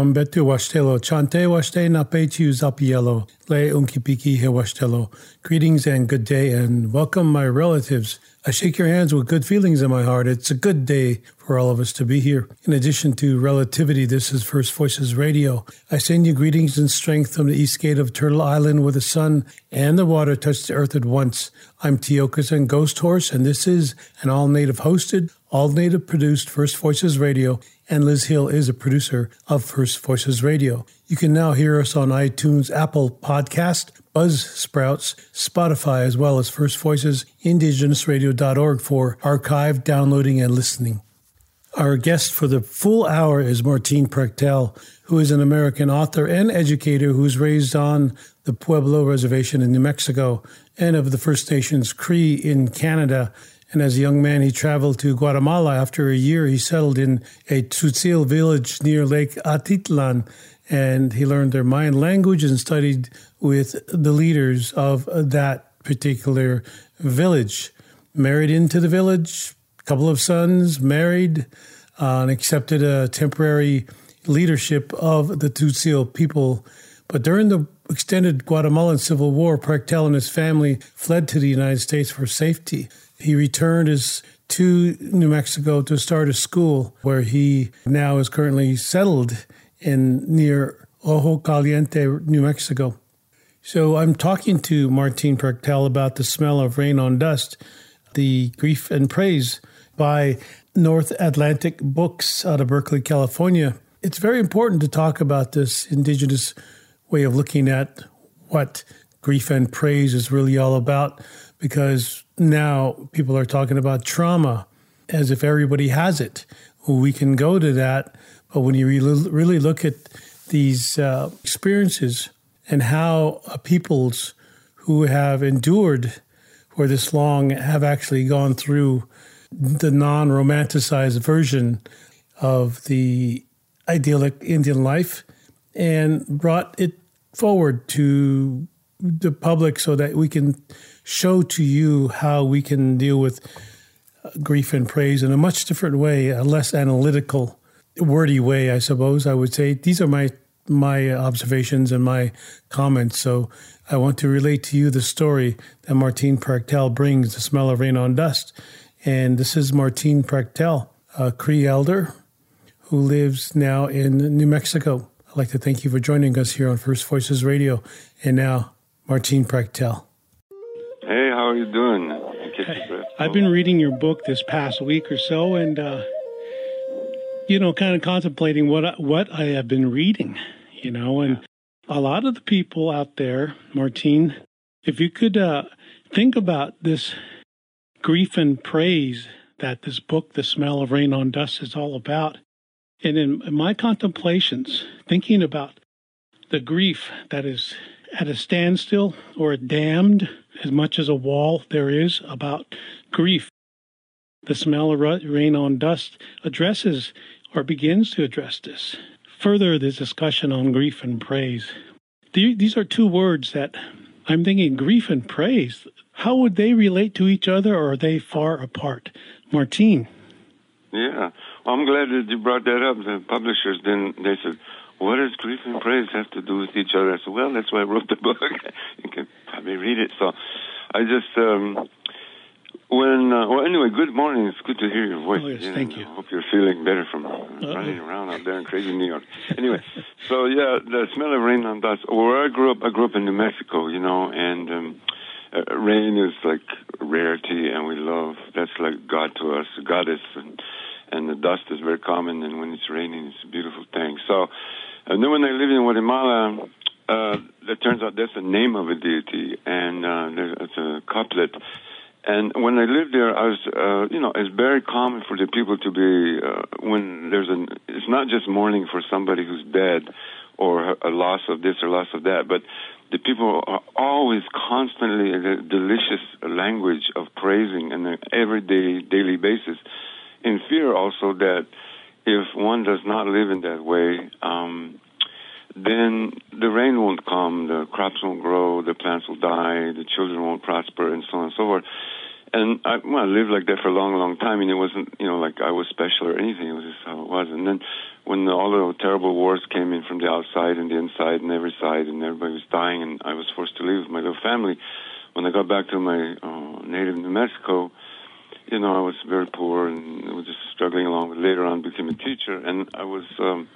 Um, betu washtelo, chante washte na pechu zapielo, le unkipiki he washtelo. Greetings and good day and welcome my relatives. I shake your hands with good feelings in my heart. It's a good day for all of us to be here. In addition to relativity, this is First Voices Radio. I send you greetings and strength from the east gate of Turtle Island where the sun and the water touch the earth at once. I'm Tiokasin Ghosthorse, and this is an all native hosted, all native produced First Voices Radio and Liz Hill is a producer of First Voices Radio. You can now hear us on iTunes, Apple Podcast, Buzzsprouts, Spotify, as well as First Voices, indigenousradio.org for archive, downloading, and listening. Our guest for the full hour is Martín Prechtel, who is an American author and educator who's raised on the Pueblo Reservation in New Mexico and of the First Nations Cree in Canada and as a young man, he traveled to Guatemala. After a year, he settled in a Tzutujil village near Lake Atitlan, and he learned their Mayan language and studied with the leaders of that particular village. Married into the village, couple of sons, married, uh, and accepted a temporary leadership of the Tzutujil people. But during the extended Guatemalan Civil War, Prechtel and his family fled to the United States for safety. He returned to New Mexico to start a school where he now is currently settled in near Ojo Caliente, New Mexico. So I'm talking to Martín Prechtel about the smell of rain on dust, the grief and praise by North Atlantic Books out of Berkeley, California. It's very important to talk about this indigenous way of looking at what grief and praise is really all about because now people are talking about trauma as if everybody has it. We can go to that, but when you really look at these uh, experiences and how peoples who have endured for this long have actually gone through the non romanticized version of the idyllic Indian life and brought it forward to the public so that we can show to you how we can deal with uh, grief and praise in a much different way, a less analytical, wordy way, I suppose I would say. These are my my observations and my comments. So I want to relate to you the story that Martín Prechtel brings, the smell of rain on dust. And this is Martín Prechtel, a Cree elder who lives now in New Mexico. I'd like to thank you for joining us here on First Voices Radio. And now, Martín Prechtel. Hey, how are you doing? I've been reading your book this past week or so, and uh, you know, kind of contemplating what I, what I have been reading. You know, and a lot of the people out there, Martín, if you could uh, think about this grief and praise that this book, The Smell of Rain on Dust, is all about. And in, in my contemplations, thinking about the grief that is at a standstill or a damned as much as a wall there is about grief. The smell of rain on dust addresses or begins to address this. further this discussion on grief and praise. These are two words that I'm thinking grief and praise. How would they relate to each other, or are they far apart? Martín. Yeah, I'm glad that you brought that up. The publishers then they said, "What does grief and praise have to do with each other?" I said, "Well, that's why I wrote the book. you can probably read it." So, I just um, when uh, well, anyway, good morning. It's good to hear your voice. Oh, yes, thank you. I hope you're feeling better from uh, running around out there in crazy New York. Anyway, so yeah, the smell of rain on dust. Where I grew up, I grew up in New Mexico, you know, and um, uh, rain is like rarity, and we love. That's like God to us, goddess, and and the dust is very common. And when it's raining, it's a beautiful thing. So, and then when I lived in Guatemala. Uh, it turns out that's the name of a deity, and uh, it's a couplet and when I lived there, I was, uh, you know, it's very common for the people to be uh, when there's an. It's not just mourning for somebody who's dead, or a loss of this or loss of that, but the people are always constantly in a delicious language of praising on an everyday, daily basis, in fear also that if one does not live in that way, um, then the rain won't come, the crops won't grow, the plants will die, the children won't prosper, and so on and so forth. And I, well, I lived like that for a long, long time, and it wasn't, you know, like I was special or anything. It was just how it was. And then when all the terrible wars came in from the outside and the inside and every side, and everybody was dying, and I was forced to leave with my little family. When I got back to my uh, native New Mexico, you know, I was very poor and was just struggling along. But later on, became a teacher, and I was. um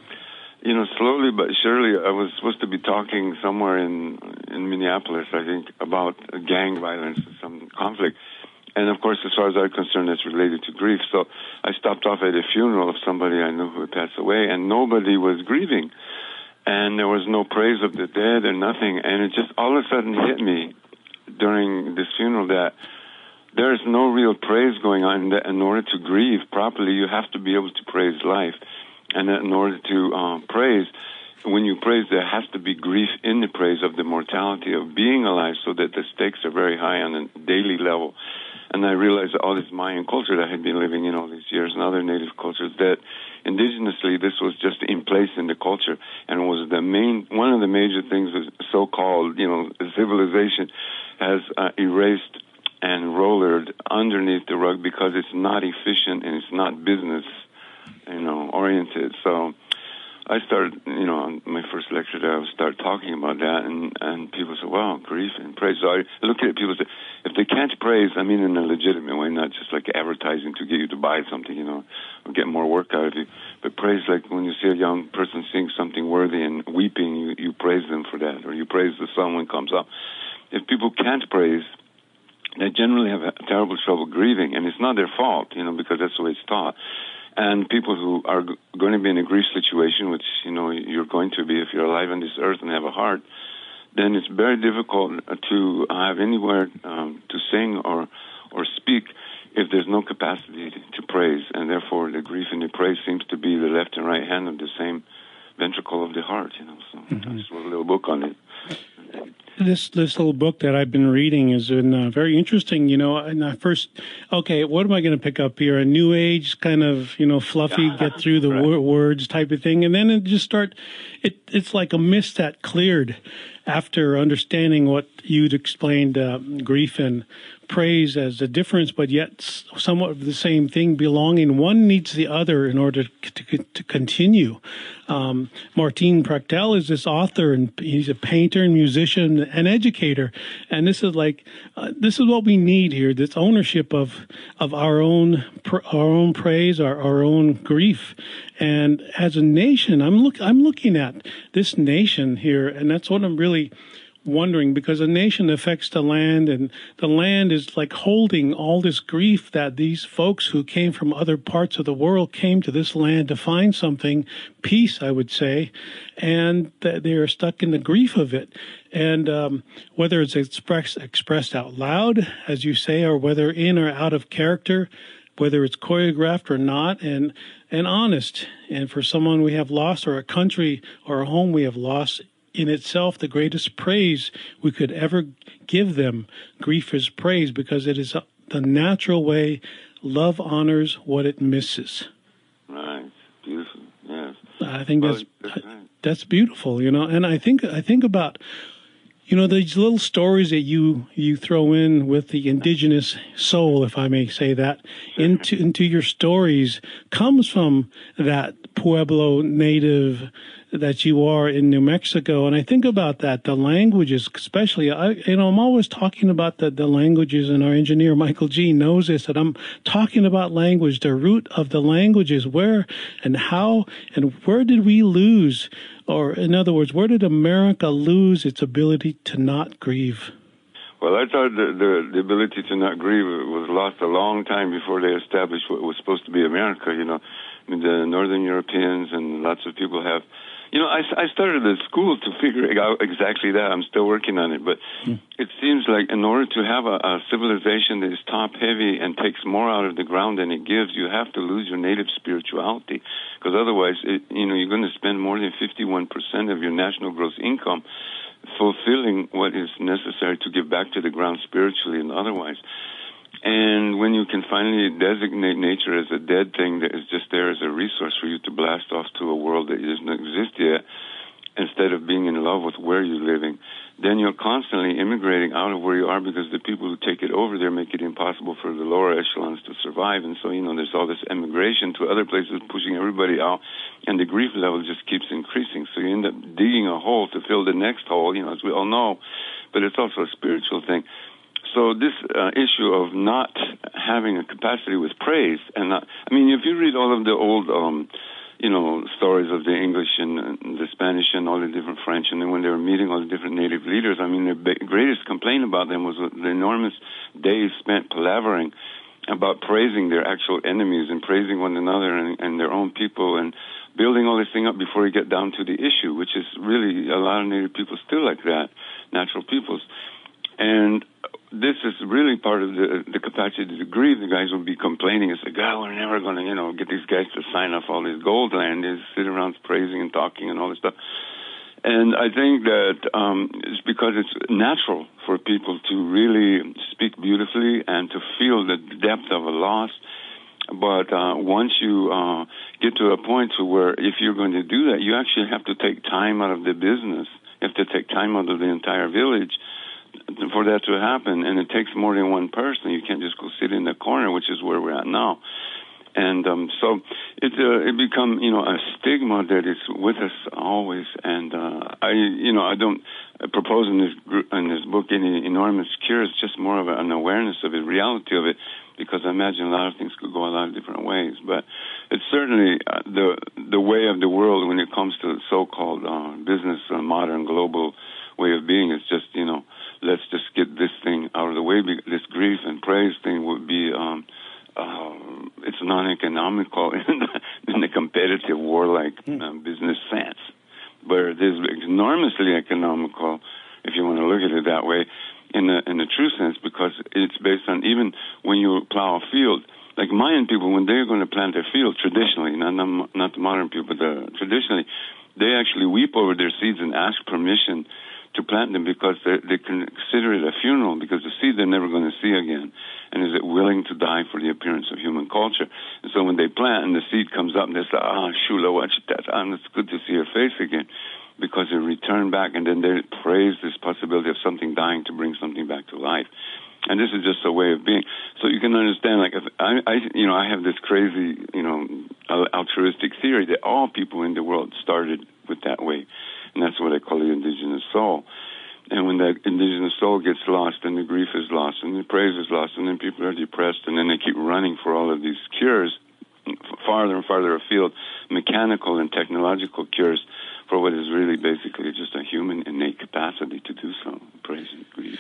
you know, slowly but surely, I was supposed to be talking somewhere in in Minneapolis, I think, about gang violence, some conflict. And of course, as far as I'm concerned, it's related to grief. So I stopped off at a funeral of somebody I knew who had passed away, and nobody was grieving, and there was no praise of the dead or nothing. And it just all of a sudden hit me during this funeral that there is no real praise going on. In order to grieve properly, you have to be able to praise life and in order to um, praise, when you praise, there has to be grief in the praise of the mortality of being alive so that the stakes are very high on a daily level. And I realized all this Mayan culture that I had been living in all these years and other native cultures that indigenously this was just in place in the culture and was the main, one of the major things was so-called, you know, civilization has uh, erased and rollered underneath the rug because it's not efficient and it's not business you know, oriented. So I started, you know, my first lecture there, I would start talking about that, and and people say, "Wow, grief and praise." So I look at people say, if they can't praise, I mean, in a legitimate way, not just like advertising to get you to buy something, you know, or get more work out of you, but praise like when you see a young person sing something worthy and weeping, you you praise them for that, or you praise the sun when it comes up. If people can't praise, they generally have a terrible trouble grieving, and it's not their fault, you know, because that's the way it's taught. And people who are g- going to be in a grief situation, which you know you're going to be if you're alive on this earth and have a heart, then it's very difficult to have anywhere um, to sing or or speak if there's no capacity to praise, and therefore the grief and the praise seems to be the left and right hand of the same ventricle of the heart. You know, so mm-hmm. I just wrote a little book on it. This this little book that I've been reading is been uh, very interesting. You know, and I first, okay, what am I going to pick up here? A new age kind of you know fluffy, get through the right. words type of thing, and then it just start. It it's like a mist that cleared after understanding what you'd explained, uh, grief and praise as a difference, but yet somewhat of the same thing, belonging. One needs the other in order to, to continue. Um, Martín Prechtel is this author, and he's a painter and musician and educator. And this is like, uh, this is what we need here: this ownership of of our own our own praise, our our own grief. And as a nation, I'm look I'm looking at this nation here, and that's what I'm really wondering because a nation affects the land and the land is like holding all this grief that these folks who came from other parts of the world came to this land to find something peace i would say and that they are stuck in the grief of it. And um, whether it's expressed expressed out loud as you say or whether in or out of character whether it's choreographed or not and and honest. And for someone we have lost or a country or a home we have lost in itself the greatest praise we could ever give them. Grief is praise because it is the natural way love honors what it misses. Right. Beautiful. Yes. I think that's that's, that's beautiful, you know. And I think I think about you know these little stories that you you throw in with the indigenous soul, if I may say that, into into your stories comes from that Pueblo native that you are in New Mexico. And I think about that, the languages, especially, I, you know, I'm always talking about the, the languages and our engineer, Michael G knows this, that I'm talking about language, the root of the languages, where and how and where did we lose? Or in other words, where did America lose its ability to not grieve? Well, I thought the, the, the ability to not grieve was lost a long time before they established what was supposed to be America. You know, I mean, the Northern Europeans and lots of people have you know, I, I started a school to figure out exactly that. I'm still working on it, but mm. it seems like in order to have a, a civilization that is top heavy and takes more out of the ground than it gives, you have to lose your native spirituality, because otherwise, it, you know, you're going to spend more than 51% of your national gross income fulfilling what is necessary to give back to the ground spiritually and otherwise. And when you can finally designate nature as a dead thing that is just there as a resource for you to blast off to a world that doesn't exist yet, instead of being in love with where you're living, then you're constantly immigrating out of where you are because the people who take it over there make it impossible for the lower echelons to survive. And so, you know, there's all this emigration to other places, pushing everybody out, and the grief level just keeps increasing. So you end up digging a hole to fill the next hole, you know, as we all know. But it's also a spiritual thing so this uh, issue of not having a capacity with praise, and not, I mean, if you read all of the old, um, you know, stories of the English and, and the Spanish and all the different French, and then when they were meeting all the different native leaders, I mean, the greatest complaint about them was the enormous days spent palavering about praising their actual enemies and praising one another and, and their own people and building all this thing up before you get down to the issue, which is really a lot of native people still like that, natural peoples. And this is really part of the the capacity to grieve. The guys will be complaining and say, "God, we're never going to, you know, get these guys to sign off all this gold land." They sit around praising and talking and all this stuff. And I think that um, it's because it's natural for people to really speak beautifully and to feel the depth of a loss. But uh, once you uh, get to a point to where if you're going to do that, you actually have to take time out of the business. You have to take time out of the entire village for that to happen, and it takes more than one person. You can't just go sit in the corner, which is where we're at now. And um, so it's uh, it become you know a stigma that is with us always. And uh, I you know I don't propose in this in this book any enormous cure. It's just more of an awareness of it, reality of it, because I imagine a lot of things could go a lot of different ways. But it's certainly uh, the the way of the world when it comes to so-called uh, business, uh, modern global way of being. It's just you know let's just get this thing out of the way. This grief and praise thing would be, um, uh, it's non-economical in the, in the competitive warlike uh, business sense, but it is enormously economical if you want to look at it that way in the in the true sense because it's based on even when you plow a field. Like Mayan people, when they're going to plant their field traditionally, not not the modern people, but the, traditionally, they actually weep over their seeds and ask permission to plant them because they, they consider it a funeral because the seed they're never going to see again. And is it willing to die for the appearance of human culture? And so when they plant and the seed comes up, and they say, ah, shula, watch that. And it's good to see your face again because they return back and then they praise this possibility of something dying to bring something back to life. And this is just a way of being. So you can understand, like, if I, I, you know, I have this crazy, you know, altruistic theory that all people in the world started with that way and that's what I call the indigenous soul. And when that indigenous soul gets lost, and the grief is lost, and the praise is lost, and then people are depressed, and then they keep running for all of these cures, farther and farther afield, mechanical and technological cures for what is really basically just a human innate capacity to do so, praise and grief.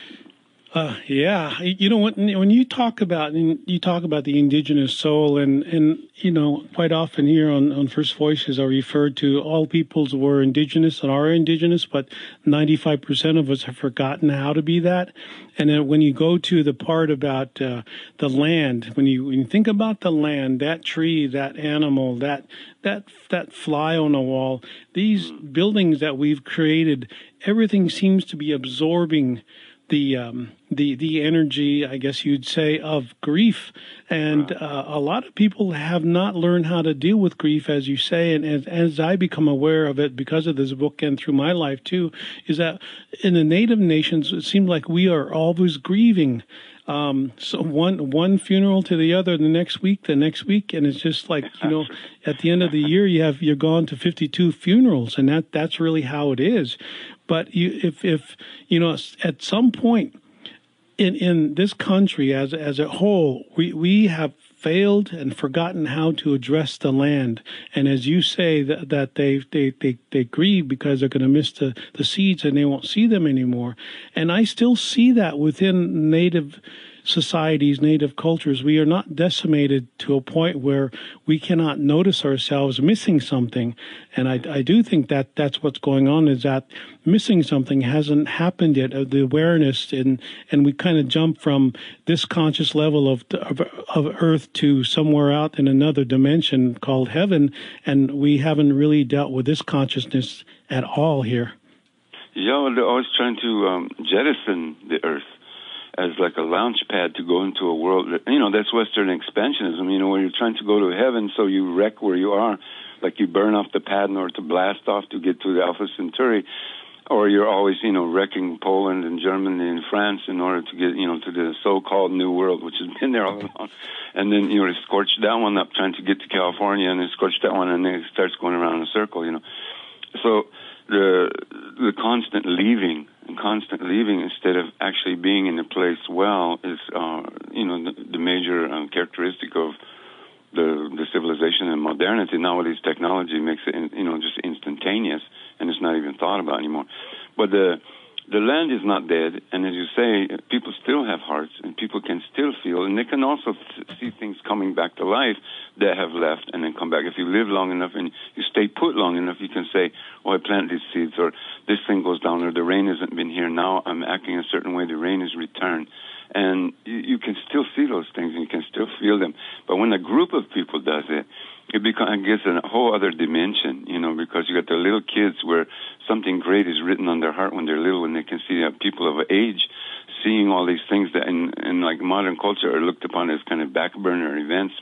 Uh, yeah, you know when when you talk about you talk about the indigenous soul, and and you know quite often here on on First Voices are referred to all peoples were indigenous and are indigenous, but ninety five percent of us have forgotten how to be that. And then when you go to the part about uh, the land, when you when you think about the land, that tree, that animal, that that that fly on the wall, these buildings that we've created, everything seems to be absorbing the um, the the energy, I guess you'd say, of grief. And uh, a lot of people have not learned how to deal with grief, as you say. And as, as I become aware of it because of this book and through my life too, is that in the Native nations, it seems like we are always grieving. Um, so one one funeral to the other, the next week, the next week, and it's just like you know, at the end of the year, you have you're gone to 52 funerals, and that that's really how it is. But you, if if you know, at some point in in this country as as a whole, we we have failed and forgotten how to address the land. And as you say that, that they, they, they, they grieve because they're going to miss the, the seeds and they won't see them anymore. And I still see that within native societies, native cultures, we are not decimated to a point where we cannot notice ourselves missing something. And I, I do think that that's what's going on is that missing something hasn't happened yet. Uh, the awareness and and we kind of jump from this conscious level of, of of Earth to somewhere out in another dimension called heaven, and we haven't really dealt with this consciousness at all here. Yeah, they're always trying to um, jettison the Earth as like a launch pad to go into a world that, you know that's western expansionism you know where you're trying to go to heaven so you wreck where you are. Like you burn off the pad in order to blast off to get to the alpha centauri or you're always you know wrecking poland and germany and france in order to get you know to the so-called new world which has been there all along. And then you know scorch that one up trying to get to california and then scorch that one and then it starts going around in a circle you know. So the the constant leaving and constant leaving instead of actually being in the place well is uh, you know the, the major um, characteristic of the the civilization and modernity. Nowadays technology makes it you know just instantaneous and it's not even thought about anymore. But the the land is not dead, and as you say, people still have hearts, and people can still feel, and they can also see things coming back to life that have left and then come back. If you live long enough and you stay put long enough, you can say, "Oh, I planted these seeds," or "This thing goes down," or "The rain hasn't been here now. I'm acting a certain way. The rain has returned." And you, you can still see those things, and you can still feel them. But when a group of people does it, it becomes gets a whole other dimension, you know, because you got the little kids where something great is written on their heart when they're little, and they can see that people of age seeing all these things that in, in like modern culture are looked upon as kind of back burner events.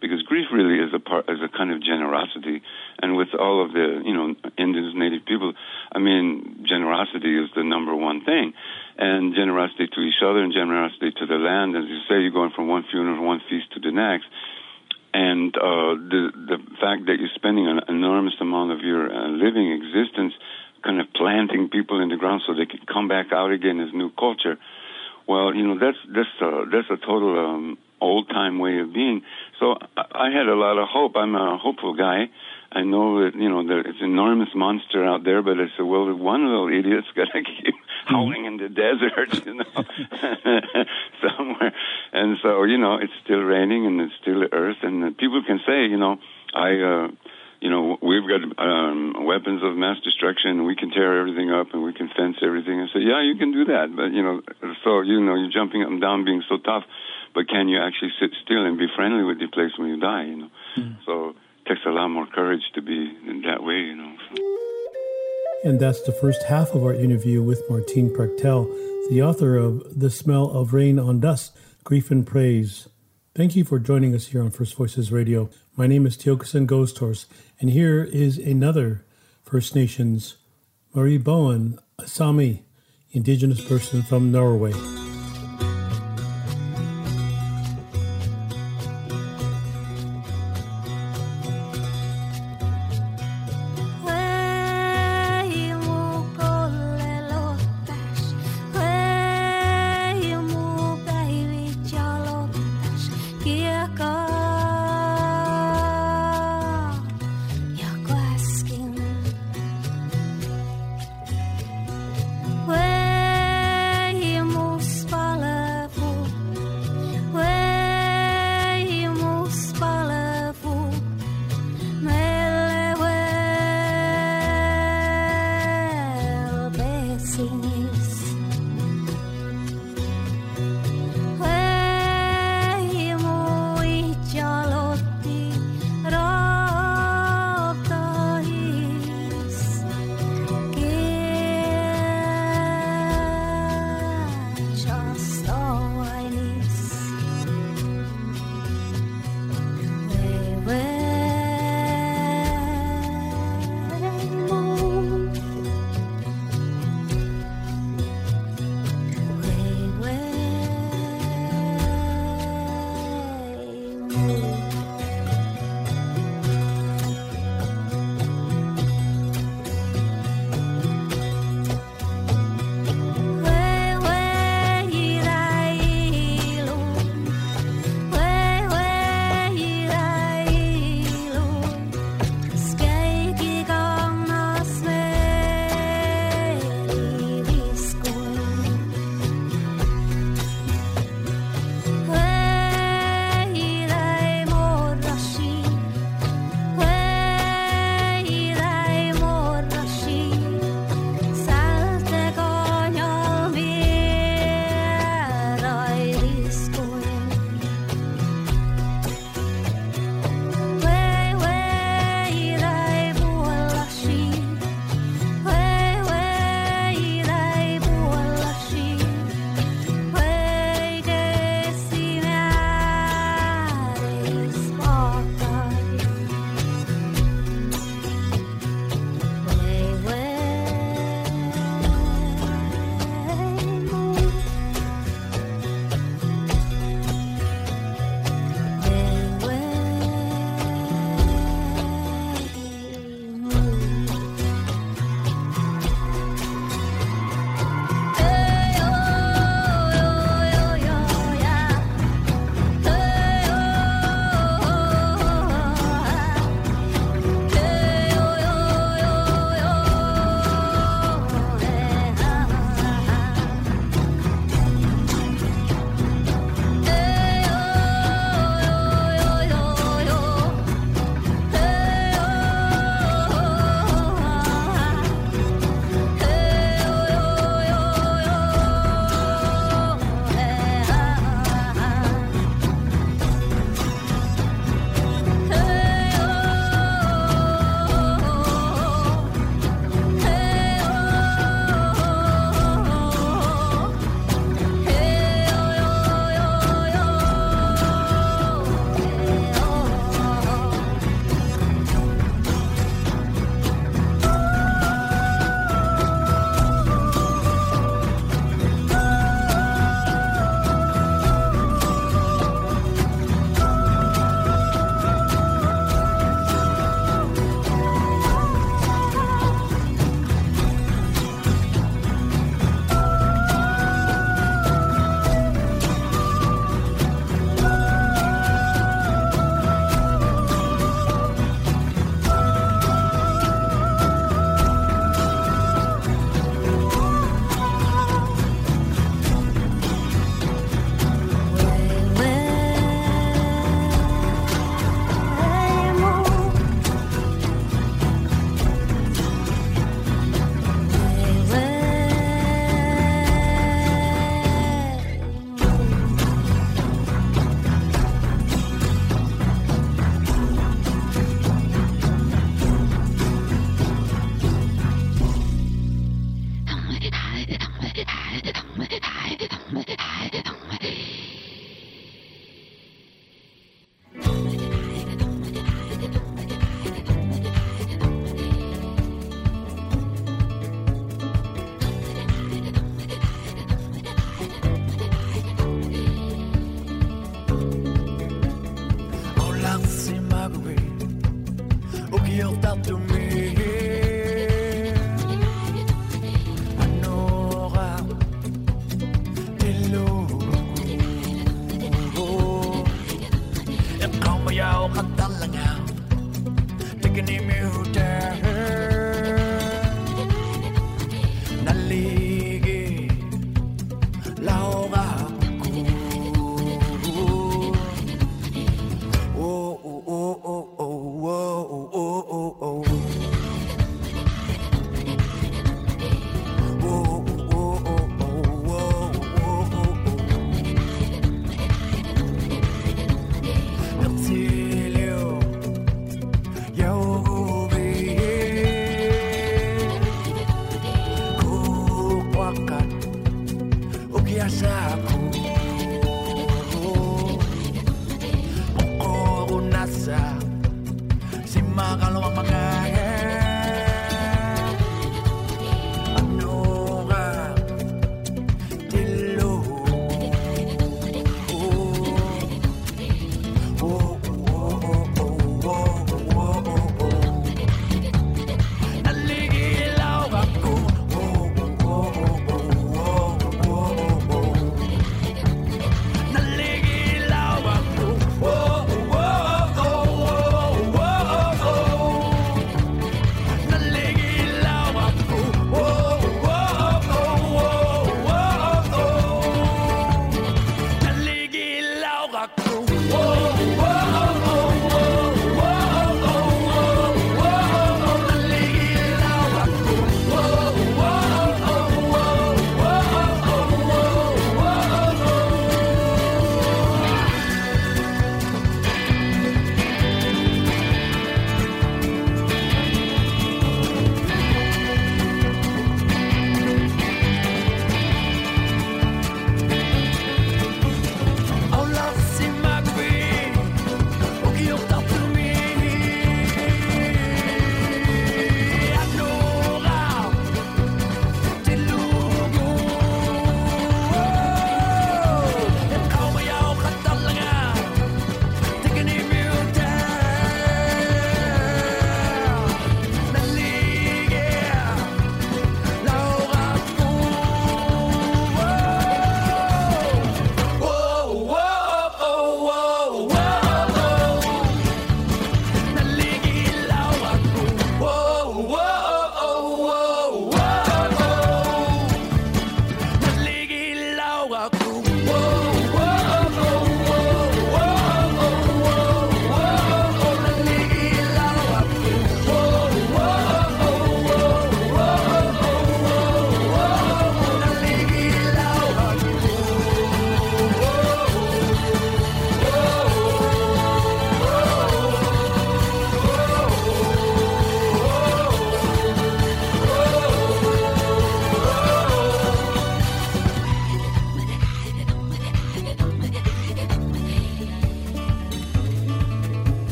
Because grief really is a part, is a kind of generosity, and with all of the you know indigenous native people, I mean generosity is the number one thing, and generosity to each other and generosity to the land. As you say, you're going from one funeral, one feast to the next and uh, the the fact that you're spending an enormous amount of your uh, living existence kind of planting people in the ground so they can come back out again as new culture. Well, you know that's that's a, that's a total um, old time way of being. So I, I had a lot of hope. I'm a hopeful guy, I know that you know that it's an enormous monster out there, but it's a well, one little idiot's got to keep mm-hmm. howling in the desert, you know, somewhere. And so you know, it's still raining and it's still Earth, and people can say, you know, I. uh you know, we've got um, weapons of mass destruction, and we can tear everything up, and we can fence everything. And say, yeah, you can do that, but you know, so you know, you're jumping up and down, being so tough, but can you actually sit still and be friendly with the place when you die? You know, mm. so takes a lot more courage to be in that way, you know. And that's the first half of our interview with Martín Prechtel, the author of The Smell of Rain on Dust, Grief and Praise. Thank you for joining us here on First Voices Radio. My name is Tiokasin Ghosthorse, and here is another First Nations, Mari Boine, a Sami, indigenous person from Norway.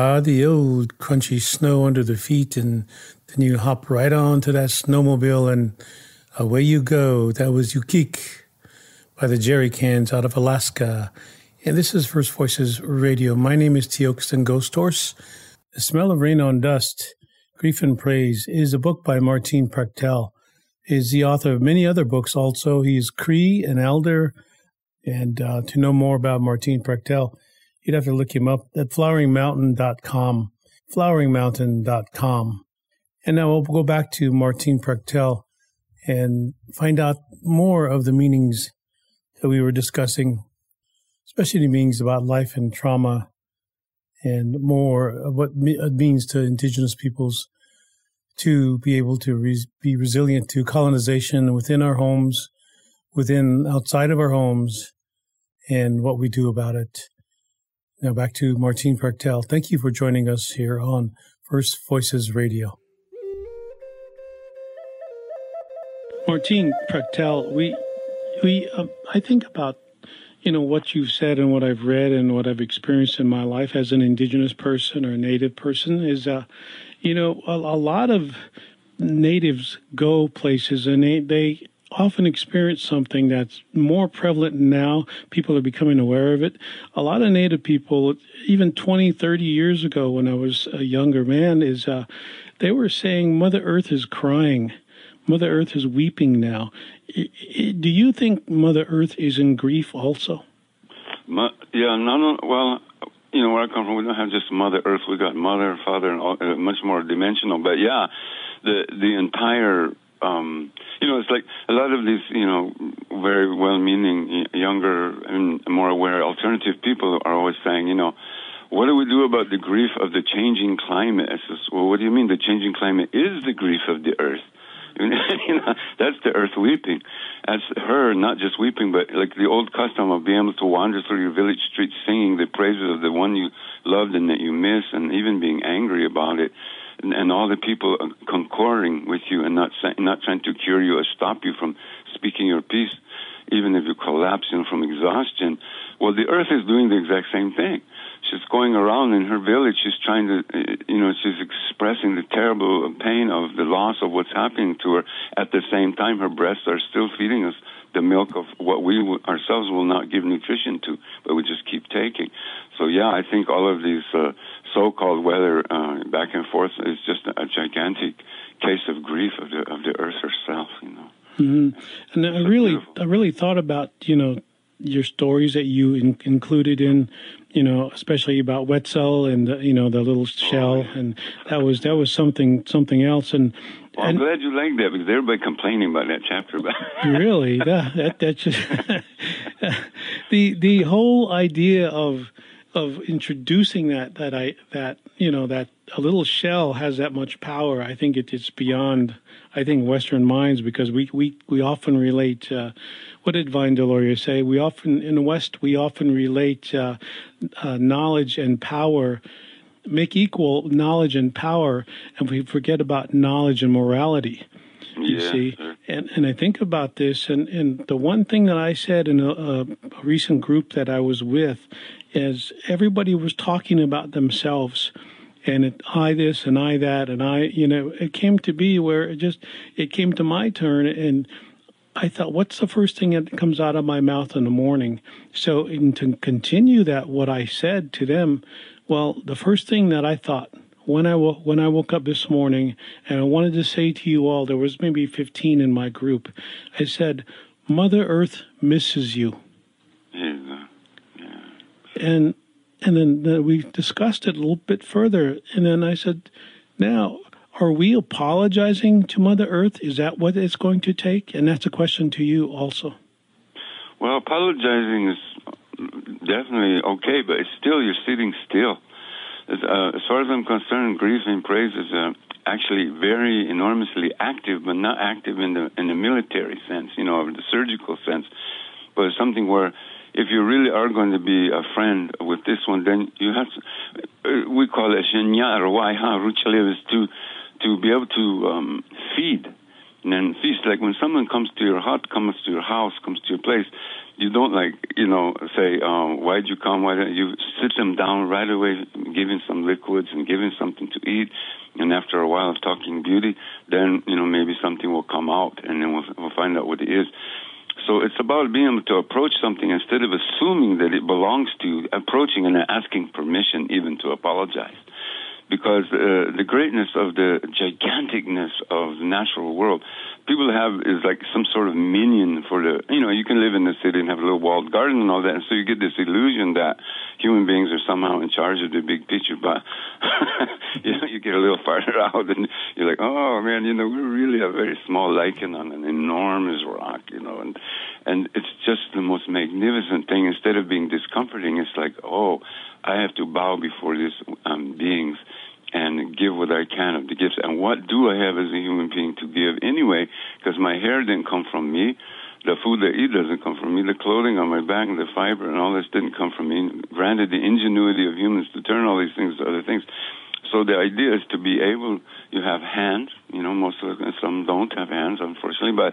Ah, the old crunchy snow under the feet, and then you hop right onto that snowmobile and away you go. That was Ukiuq by the Jerry Cans out of Alaska. And this is First Voices Radio. My name is Tiokasin Ghosthorse. The Smell of Rain on Dust, Grief and Praise is a book by Martin Prechtel. He is the author of many other books also. He is Cree, an elder. And uh, to know more about Martin Prechtel, You'd have to look him up at floweringmountain.com. Floweringmountain.com. And now we'll go back to Martín Prechtel and find out more of the meanings that we were discussing, especially the meanings about life and trauma and more of what it uh, means to indigenous peoples to be able to be resilient to colonization within our homes, within outside of our homes, and what we do about it. Now back to Martín Prechtel. Thank you for joining us here on First Voices Radio. Martín Prechtel, we we uh, I think about you know what you've said and what I've read and what I've experienced in my life as an indigenous person or a native person is uh you know a, a lot of natives go places and they they often experience something that's more prevalent now. People are becoming aware of it. A lot of Native people, even 20, 30 years ago when I was a younger man, is uh, they were saying Mother Earth is crying. Mother Earth is weeping now. Do you think Mother Earth is in grief also? Yeah, no, no. Well, you know where I come from, we don't have just Mother Earth. We got Mother, Father, and all, uh, much more dimensional. But yeah, the the entire um, you know, it's like a lot of these, you know, very well-meaning, younger and more aware alternative people are always saying, you know, what do we do about the grief of the changing climate? I says, well, what do you mean the changing climate is the grief of the earth? you know, that's the earth weeping. That's her not just weeping, but like the old custom of being able to wander through your village streets singing the praises of the one you loved and that you miss, and even being angry about it and, and all the people concurring with you and not not trying to cure you or stop you from speaking your piece, even if you collapse you know, from exhaustion. Well, the earth is doing the exact same thing. She's going around in her village. She's trying to, you know, she's expressing the terrible pain of the loss of what's happening to her. At the same time, her breasts are still feeding us the milk of what we ourselves will not give nutrition to, but we just keep taking. So yeah, I think all of these uh, so-called weather uh, back and forth is just a gigantic case of grief of the of the earth herself. You know. Mm-hmm. And I really, beautiful. I really thought about you know your stories that you in, included in you know, especially about Wetzel and you know the little shell, oh, yeah. and that was that was something something else. And, well, I'm glad you liked that because everybody complaining about that chapter. About really, that that, that just the the whole idea of of introducing that that I that you know that a little shell has that much power. I think it, it's beyond I think Western minds because we we we often relate. Uh, what did Vine Deloria say? We often in the West we often relate uh, uh, knowledge and power make equal knowledge and power, and we forget about knowledge and morality. You yeah, see, sure. and and I think about this, and and the one thing that I said in a, a recent group that I was with is everybody was talking about themselves and it, I this and I that and I you know it came to be where it just it came to my turn and I thought, what's the first thing that comes out of my mouth in the morning? So, and to continue that, what I said to them, well, the first thing that I thought when I when I woke up this morning, and I wanted to say to you all, there was maybe 15 in my group. I said, Mother Earth misses you. Yeah. yeah. And and then, then we discussed it a little bit further, and then I said, now are we apologizing to Mother Earth? Is that what it's going to take? And that's a question to you also. Well, apologizing is definitely okay, but it's still you're sitting still. As, uh, as far as I'm concerned, grief and praise is uh, actually very enormously active, but not active in the in the military sense, you know, or the surgical sense, but something where if you really are going to be a friend with this one, then you have to. Uh, we call it shinya or waiha ruchalev is to to be able to um, feed and then feast. Like when someone comes to your hut, comes to your house, comes to your place, you don't like you know say um, why'd you come? Why don't you sit them down right away, giving some liquids and giving something to eat. And after a while of talking beauty, then you know maybe something will come out, and then we'll, we'll find out what it is. So it's about being able to approach something instead of assuming that it belongs to you, approaching and asking permission even to apologize because uh, the greatness of the giganticness of the natural world people have is like some sort of minion for the you know you can live in the city and have a little walled garden and all that and so you get this illusion that human beings are somehow in charge of the big picture but you know you get a little farther out and you're like oh man you know we're really a very small lichen on an enormous rock you know and and it's just the most magnificent thing. Instead of being discomforting it's like oh i have to bow before these um beings and give what I can of the gifts. And what do I have as a human being to give anyway? Because my hair didn't come from me. The food I eat doesn't come from me. The clothing on my back and the fiber and all this didn't come from me. Granted, the ingenuity of humans to turn all these things to other things. So the idea is to be able, you have hands, you know, most of them, some don't have hands, unfortunately, but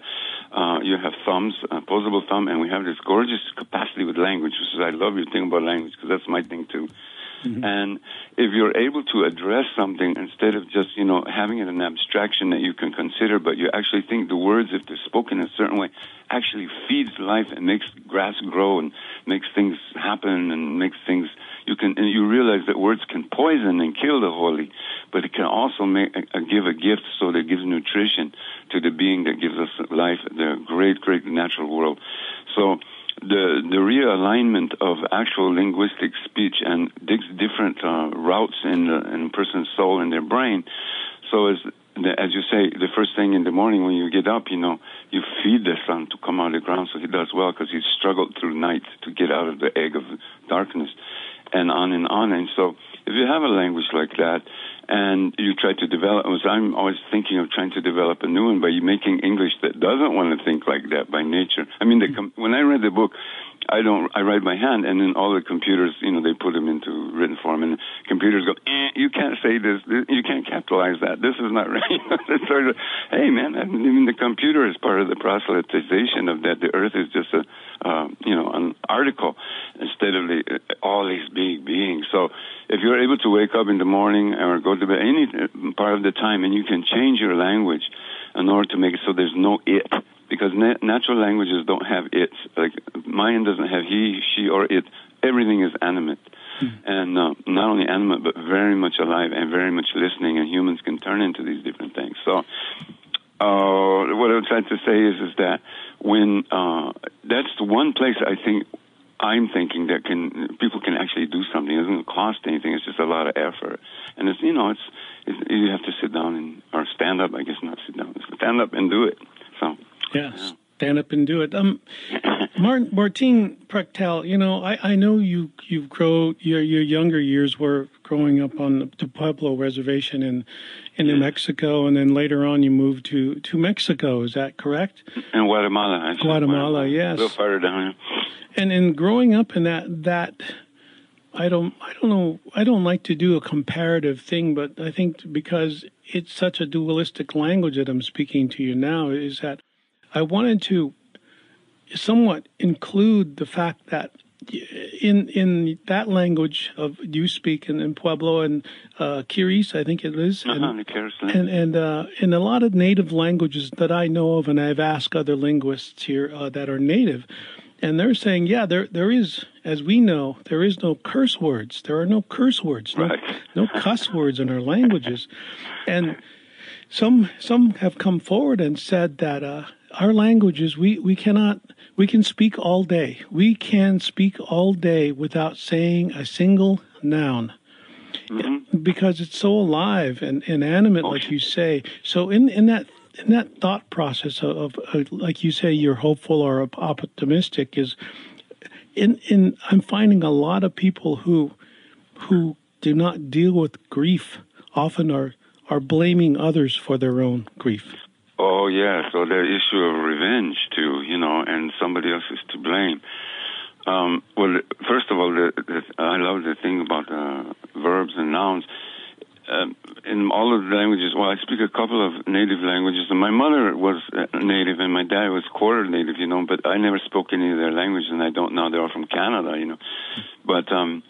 uh, you have thumbs, opposable thumb, and we have this gorgeous capacity with language, which is, I love your thing about language, because that's my thing too. Mm-hmm. And if you're able to address something instead of just, you know, having it an abstraction that you can consider, but you actually think the words, if they're spoken in a certain way, actually feeds life and makes grass grow and makes things happen and makes things you can and you realize that words can poison and kill the holy, but it can also make uh, give a gift so that it gives nutrition to the being that gives us life, the great, great natural world. So the the realignment of actual linguistic speech and digs different uh, routes in the, in a person's soul and their brain. So as as you say, the first thing in the morning when you get up, you know, you feed the sun to come out of the ground so he does well because he's struggled through night to get out of the egg of darkness, and on and on. And so, if you have a language like that, and you try to develop. I'm always thinking of trying to develop a new one by making English that doesn't want to think like that by nature. I mean, the, when I read the book, I don't. I write by hand, and then all the computers, you know, they put them into written form, and computers go, eh, "You can't say this. You can't capitalize that. This is not right." sort of, hey, man. I mean, the computer is part of the proselytization of that. The Earth is just a, uh, you know, an article instead of the, all these big beings. So, if you're able to wake up in the morning or go to bed any part of the time, and you can change your language in order to make it so there's no it because na- natural languages don't have it. Like Mayan doesn't have he, she, or it. Everything is animate, mm-hmm. and uh, not only animate but very much alive and very much listening. And humans can turn into these different things. So, uh, what I am trying to say is, is that when uh, that's the one place I think I'm thinking that can people can actually do something. It doesn't cost anything. It's just a lot of effort, and it's you know it's, it's you have to sit down and or stand up. I guess not sit down, stand up and do it. So. Yes. Stand up and do it. Um, Martín, Martín Prechtel, you know, I, I know you you've grown your your younger years were growing up on the Pueblo Reservation in in New Mexico, and then later on you moved to to Mexico. Is that correct? In Guatemala. Actually. Guatemala, yes. A little farther down. And in growing up in that that I don't I don't know I don't like to do a comparative thing, but I think because it's such a dualistic language that I'm speaking to you now is that I wanted to somewhat include the fact that in in that language of you speak in, in Pueblo and uh, Keres, I think it is, uh-huh, and and, and uh, in a lot of native languages that I know of, and I've asked other linguists here uh, that are native, and they're saying, yeah, there there is, as we know, there is no curse words. There are no curse words, no right. no cuss words in our languages, and some some have come forward and said that uh, our languages, we, we cannot, we can speak all day. We can speak all day without saying a single noun. Mm-hmm. Because it's so alive and, inanimate, animate, like you say. So in, in that in that thought process of, of, of, like you say, you're hopeful or optimistic is in in I'm finding a lot of people who who do not deal with grief often are are blaming others for their own grief. Oh yeah, so the issue of revenge too, you know, and somebody else is to blame. Um, well, first of all, the, the, I love the thing about uh, verbs and nouns. Um, in all of the languages, well, I speak a couple of native languages, and my mother was uh, native, and my dad was quarter native, you know. But I never spoke any of their languages, and I don't now. They're all from Canada, you know. But um,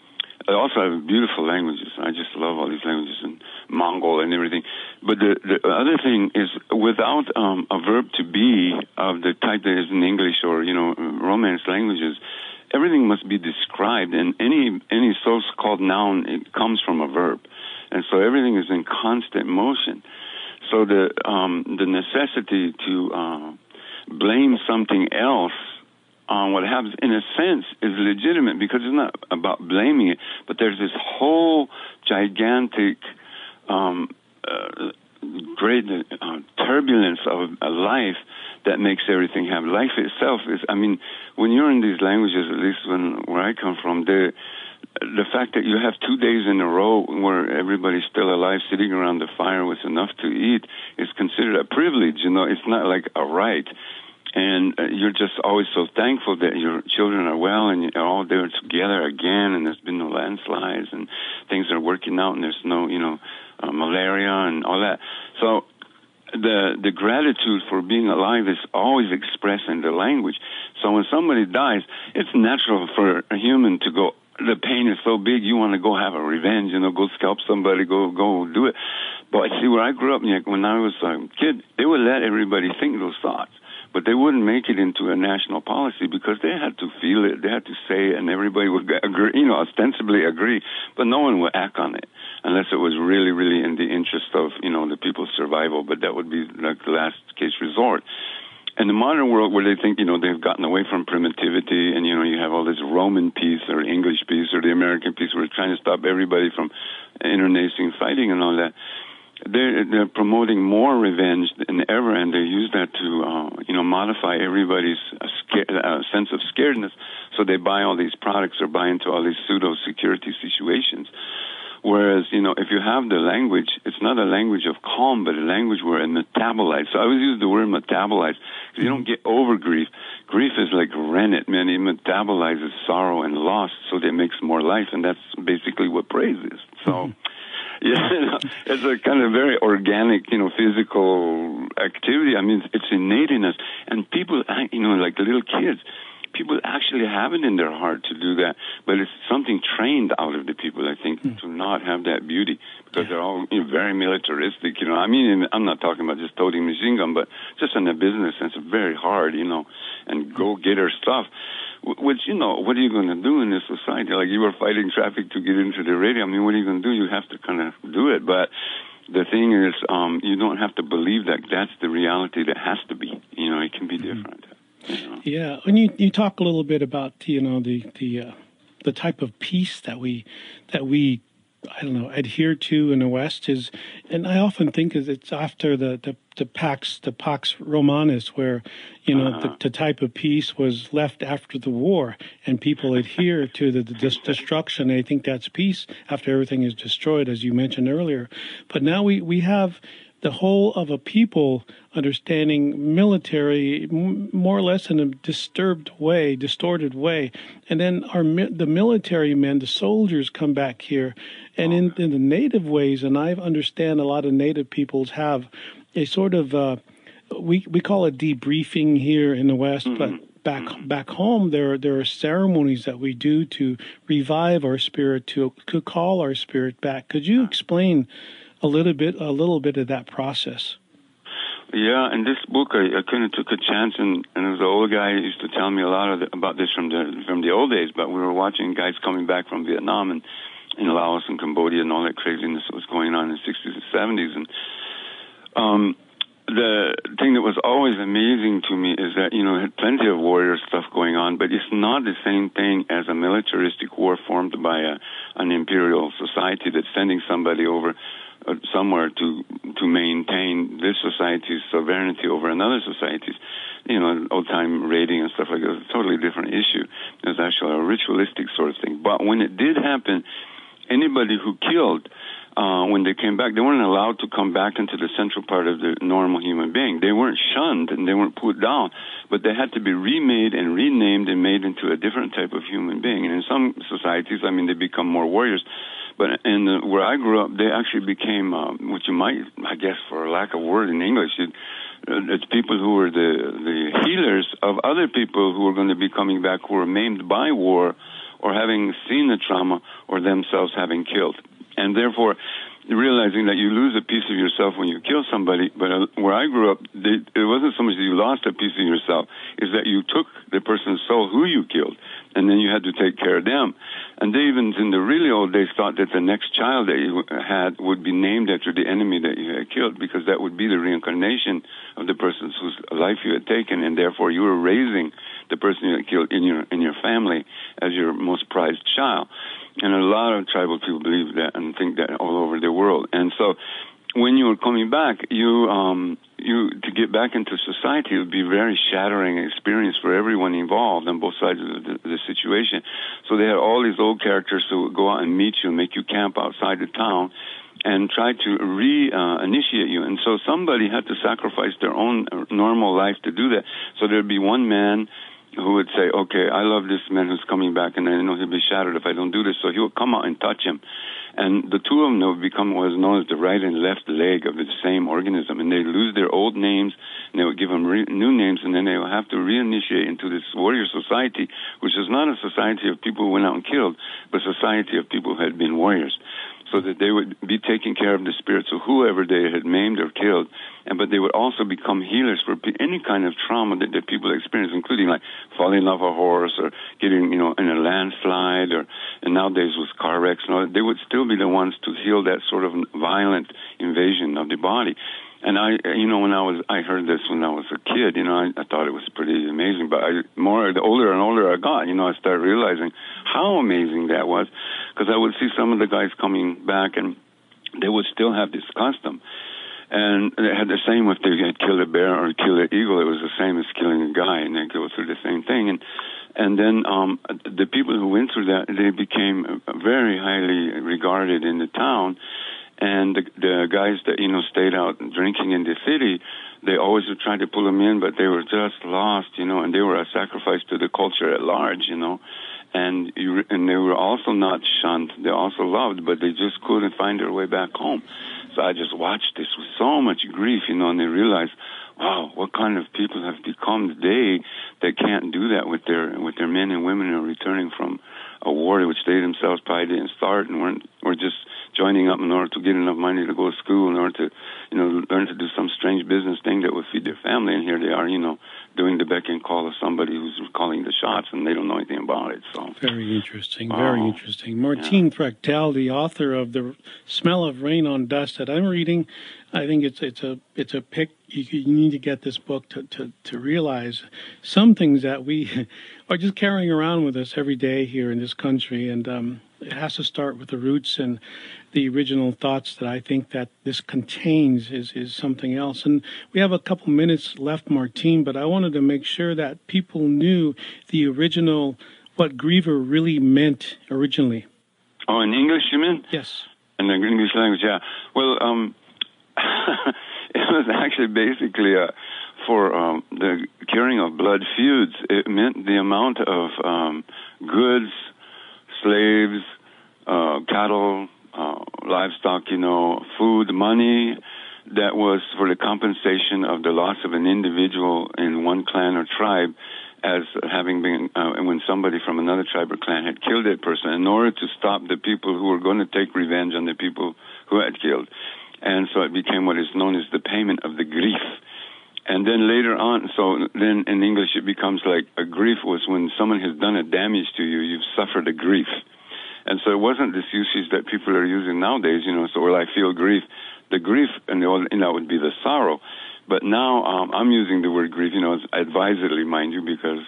I also have beautiful languages. I just love all these languages and Mongol and everything. But the, the other thing is, without um, a verb to be of the type that is in English or you know Romance languages, everything must be described, and any any so-called noun it comes from a verb. and so everything is in constant motion. So the um, the necessity to uh, blame something else on what happens, in a sense, is legitimate because it's not about blaming it, but there's this whole gigantic, um, uh, great uh, turbulence of a life that makes everything happen. Life itself is, I mean, when you're in these languages, at least when where I come from, the the fact that you have two days in a row where everybody's still alive, sitting around the fire with enough to eat, is considered a privilege. You know, it's not like a right and uh, you're just always so thankful that your children are well and you're all there together again and there's been no landslides and things are working out and there's no you know uh, malaria and all that. So the the gratitude for being alive is always expressed in the language. So when somebody dies it's natural for a human to go the pain is so big you want to go have a revenge you know go scalp somebody go go do it. But see where i grew up when i was a kid they would let everybody think those thoughts but they wouldn't make it into a national policy because they had to feel it, they had to say it, and everybody would agree, you know, ostensibly agree, but no one would act on it unless it was really, really in the interest of, you know, the people's survival. But that would be like the last case resort. In the modern world, where they think, you know, they've gotten away from primitivity, and you know, you have all this Roman peace or English peace or the American peace, where it's trying to stop everybody from internecine fighting and all that they're, they're promoting more revenge than ever, and they use that to, uh, you know, modify everybody's uh, scare, uh, sense of scaredness. So they buy all these products or buy into all these pseudo security situations. Whereas, you know, if you have the language, it's not a language of calm, but a language where it metabolites. So I always use the word metabolize because you don't get over grief. Grief is like rennet, man. It metabolizes sorrow and loss, so that it makes more life, and that's basically what praise is. So. Mm-hmm yeah, it's a kind of very organic, you know, physical activity. I mean, it's innate in us, and people, you know, like little kids, people actually have it in their heart to do that, but it's something trained out of the people, I think, mm. to not have that beauty because yeah. they're all you know, very militaristic. You know, I mean, I'm not talking about just toting machine gun, but just in a business sense, very hard, you know, and go get her stuff. Which you know, what are you going to do in this society? Like you were fighting traffic to get into the radio. I mean, what are you going to do? You have to kind of do it, but the thing is, um, you don't have to believe that that's the reality that has to be. You know, it can be mm-hmm. different. You know? Yeah, and you you talk a little bit about you know the the uh, the type of peace that we that we I don't know, adhere to in the West is, and I often think is it's after the, the, the Pax, the Pax Romanus, where, you know, uh-huh. the, the, type of peace was left after the war and people adhere to the, the destruction. They think that's peace after everything is destroyed, as you mentioned earlier. But now we, we have, the whole of a people understanding military more or less in a disturbed way, distorted way, and then our the military men, the soldiers, come back here, and in, in the native ways, and I understand a lot of native peoples have a sort of uh, we we call it debriefing here in the West, mm-hmm. but back mm-hmm. back home there there are ceremonies that we do to revive our spirit to to call our spirit back. Could you explain? a little bit a little bit of that process. Yeah, in this book, I, I kind of took a chance, and, and was an old guy who used to tell me a lot of the, about this from the from the old days. But we were watching guys coming back from Vietnam and in Laos and Cambodia and all that craziness that was going on in the 60s and 70s, and um, the thing that was always amazing to me is that you know it had plenty of warrior stuff going on, but it's not the same thing as a militaristic war formed by a, an imperial society that's sending somebody over uh, somewhere to to maintain this society's sovereignty over another society's. You know, old time raiding and stuff like that. It's a totally different issue. It's actually a ritualistic sort of thing. But when it did happen, anybody who killed uh, when they came back, they weren't allowed to come back into the central part of the normal human being. They weren't shunned and they weren't put down, but they had to be remade and renamed and made into a different type of human being. And in some societies, I mean, they become more warriors. But in the, where I grew up, they actually became um, what you might, I guess, for lack of word in English, it, uh, it's people who were the the healers of other people who were going to be coming back who were maimed by war or having seen the trauma or themselves having killed. And therefore, realizing that you lose a piece of yourself when you kill somebody. But uh, where I grew up, it wasn't so much that you lost a piece of yourself, is that you took the person's soul who you killed and then you had to take care of them. And they even in the really old days thought that the next child that you had would be named after the enemy that you had killed, because that would be the reincarnation of the person whose life you had taken, and therefore you were raising the person you killed in your in your family as your most prized child. And a lot of tribal people believe that and think that all over the world. And so when you were coming back, you um, you to get back into society would be a very shattering experience for everyone involved on both sides of the, the situation. So they had all these old characters who would go out and meet you and make you camp outside the town and try to re-initiate you. And so somebody had to sacrifice their own normal life to do that. So there'd be one man who would say, "Okay, I love this man who's coming back, and I know he'll be shattered if I don't do this." So he would come out and touch him, and the two of them would become what is known as the right and left leg of the same organism, and they lose their old names, and they would give them re- new names, and then they would have to reinitiate into this warrior society, which is not a society of people who went out and killed, but a society of people who had been warriors so that they would be taking care of the spirits of whoever they had maimed or killed, and but they would also become healers for any kind of trauma that, that people experience, including like falling off a horse or getting you know in a landslide or and nowadays with car wrecks and all. They would still be the ones to heal that sort of violent invasion of the body. And I, you know, when I was, I heard this when I was a kid. You know, I, I thought it was pretty amazing. But I, more the older and older I got, you know, I started realizing how amazing that was, because I would see some of the guys coming back, and they would still have this custom. And they had the same if they had killed a bear or killed an eagle. It was the same as killing a guy, and they go through the same thing. And and then um, the people who went through that, they became very highly regarded in the town and the, the guys that you know stayed out drinking in the city, they always would try to pull them in, but they were just lost, you know, and they were a sacrifice to the culture at large, you know, and you, and they were also not shunned, they also loved, but they just couldn't find their way back home. So I just watched this with so much grief, you know, and they realized, wow, what kind of people have become today that can't do that with their with their men and women who are returning from a war which they themselves probably didn't start and weren't were just joining up in order to get enough money to go to school, in order to, you know, learn to do some strange business thing that would feed their family. And here they are, you know, doing the beck and call of somebody who's calling the shots, and they don't know anything about it. So very interesting, very uh, interesting. Martín yeah. Prechtel, the author of the Smell of Rain on Dust that I'm reading, I think it's it's a it's a pick. You, you need to get this book to, to to realize some things that we are just carrying around with us every day here in this country, and um, it has to start with the roots and the original thoughts that I think that this contains is, is something else. And we have a couple minutes left, Martín, but I wanted to make sure that people knew the original, what griever really meant originally. Oh, in English, you mean? Yes. In the English language, yeah. Well, um, it was actually basically uh, for um, the curing of blood feuds. It meant the amount of um, goods, slaves, uh, cattle, uh, livestock, you know, food, money that was for the compensation of the loss of an individual in one clan or tribe as having been uh, when somebody from another tribe or clan had killed that person in order to stop the people who were going to take revenge on the people who had killed and so it became what is known as the payment of the grief and then later on so then in english it becomes like a grief was when someone has done a damage to you you've suffered a grief and so it wasn't this usage that people are using nowadays, you know, so well, I feel grief. The grief, and that would be the sorrow. But now um, I'm using the word grief, you know, advisedly, mind you, because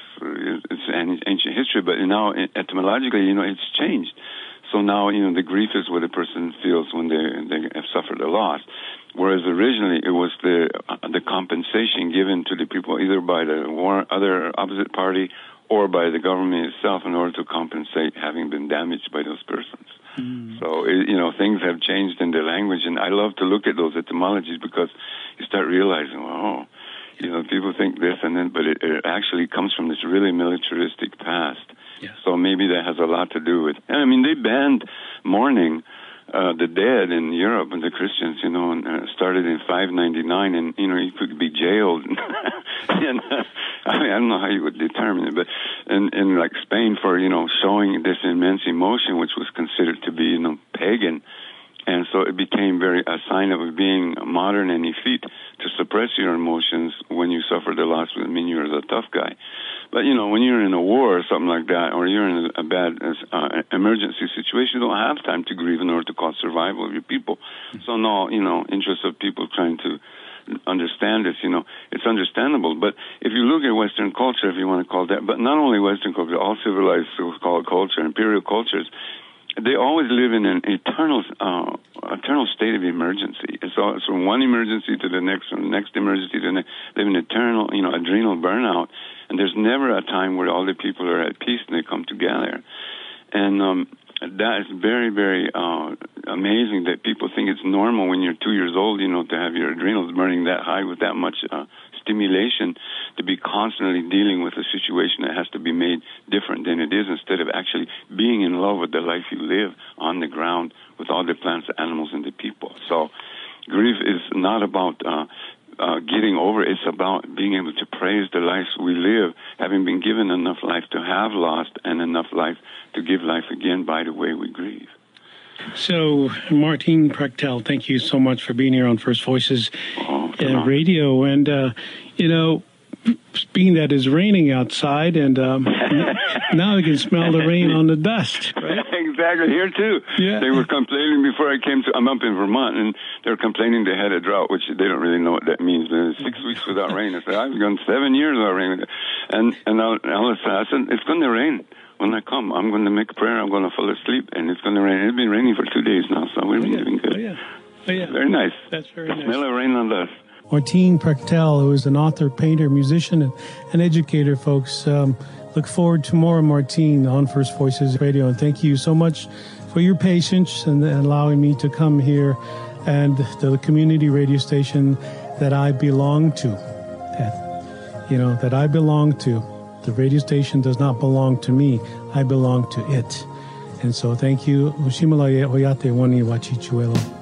it's an ancient history. But now, etymologically, you know, it's changed. So now, you know, the grief is what a person feels when they they have suffered a loss, whereas originally it was the uh, the compensation given to the people either by the war, other opposite party or by the government itself in order to compensate having been damaged by those persons. Mm. So, it, you know, things have changed in the language, and I love to look at those etymologies because you start realizing, oh, you know, people think this and then, but it, it actually comes from this really militaristic past. So maybe that has a lot to do with. I mean, they banned mourning uh, the dead in Europe and the Christians, you know, and, uh, started in 599, and you know you could be jailed. and uh, I mean, I don't know how you would determine it, but in in like Spain for you know showing this immense emotion, which was considered to be you know pagan, and so it became very a sign of being modern and effete to suppress your emotions when you suffer the loss would mean you're the tough guy. But you know, when you're in a war or something like that, or you're in a, bad uh, emergency situation, you don't have time to grieve in order to cause survival of your people. So no, you know, interest of people trying to understand this, you know, it's understandable. But if you look at Western culture, if you want to call that, but not only Western culture, all civilized so-called culture, imperial cultures, they always live in an eternal, uh, eternal state of emergency. It's, all, it's from one emergency to the next, from the next emergency to the next. They have an eternal, you know, adrenal burnout, and there's never a time where all the people are at peace and they come together. And um, that is very, very uh, amazing that people think it's normal when you're two years old, you know, to have your adrenals burning that high with that much uh, stimulation to be constantly dealing with a situation that has to be made different than it is instead of actually being in love with the life you live on the ground with all the plants, the animals, and the people. So grief is not about uh, uh, getting over. It's about being able to praise the lives we live, having been given enough life to have lost and enough life to give life again by the way we grieve. So, Martín Prechtel, thank you so much for being here on First Voices oh, uh, Radio. And, uh, you know, being that it's raining outside, and um, now I can smell the rain on the dust. Right? exactly here too. Yeah. They were complaining before I came to. I'm up in Vermont, and they were complaining they had a drought, which they don't really know what that means. Six weeks without rain. I said I've gone seven years without rain, and and Alice I said it's going to rain when I come. I'm going to make a prayer. I'm going to fall asleep, and it's going to rain. It's been raining for two days now, so we're oh, yeah. doing good. Oh, yeah. Oh, yeah. Very nice. That's very nice. Smell of rain on dust. Martín Prechtel, who is an author, painter, musician, and an educator, folks. Um, look forward to more Martín on First Voices Radio. And thank you so much for your patience and allowing me to come here and the community radio station that I belong to. That, you know, that I belong to. The radio station does not belong to me. I belong to it. And so thank you. Ushimala Oyate Wani Wachichuelo.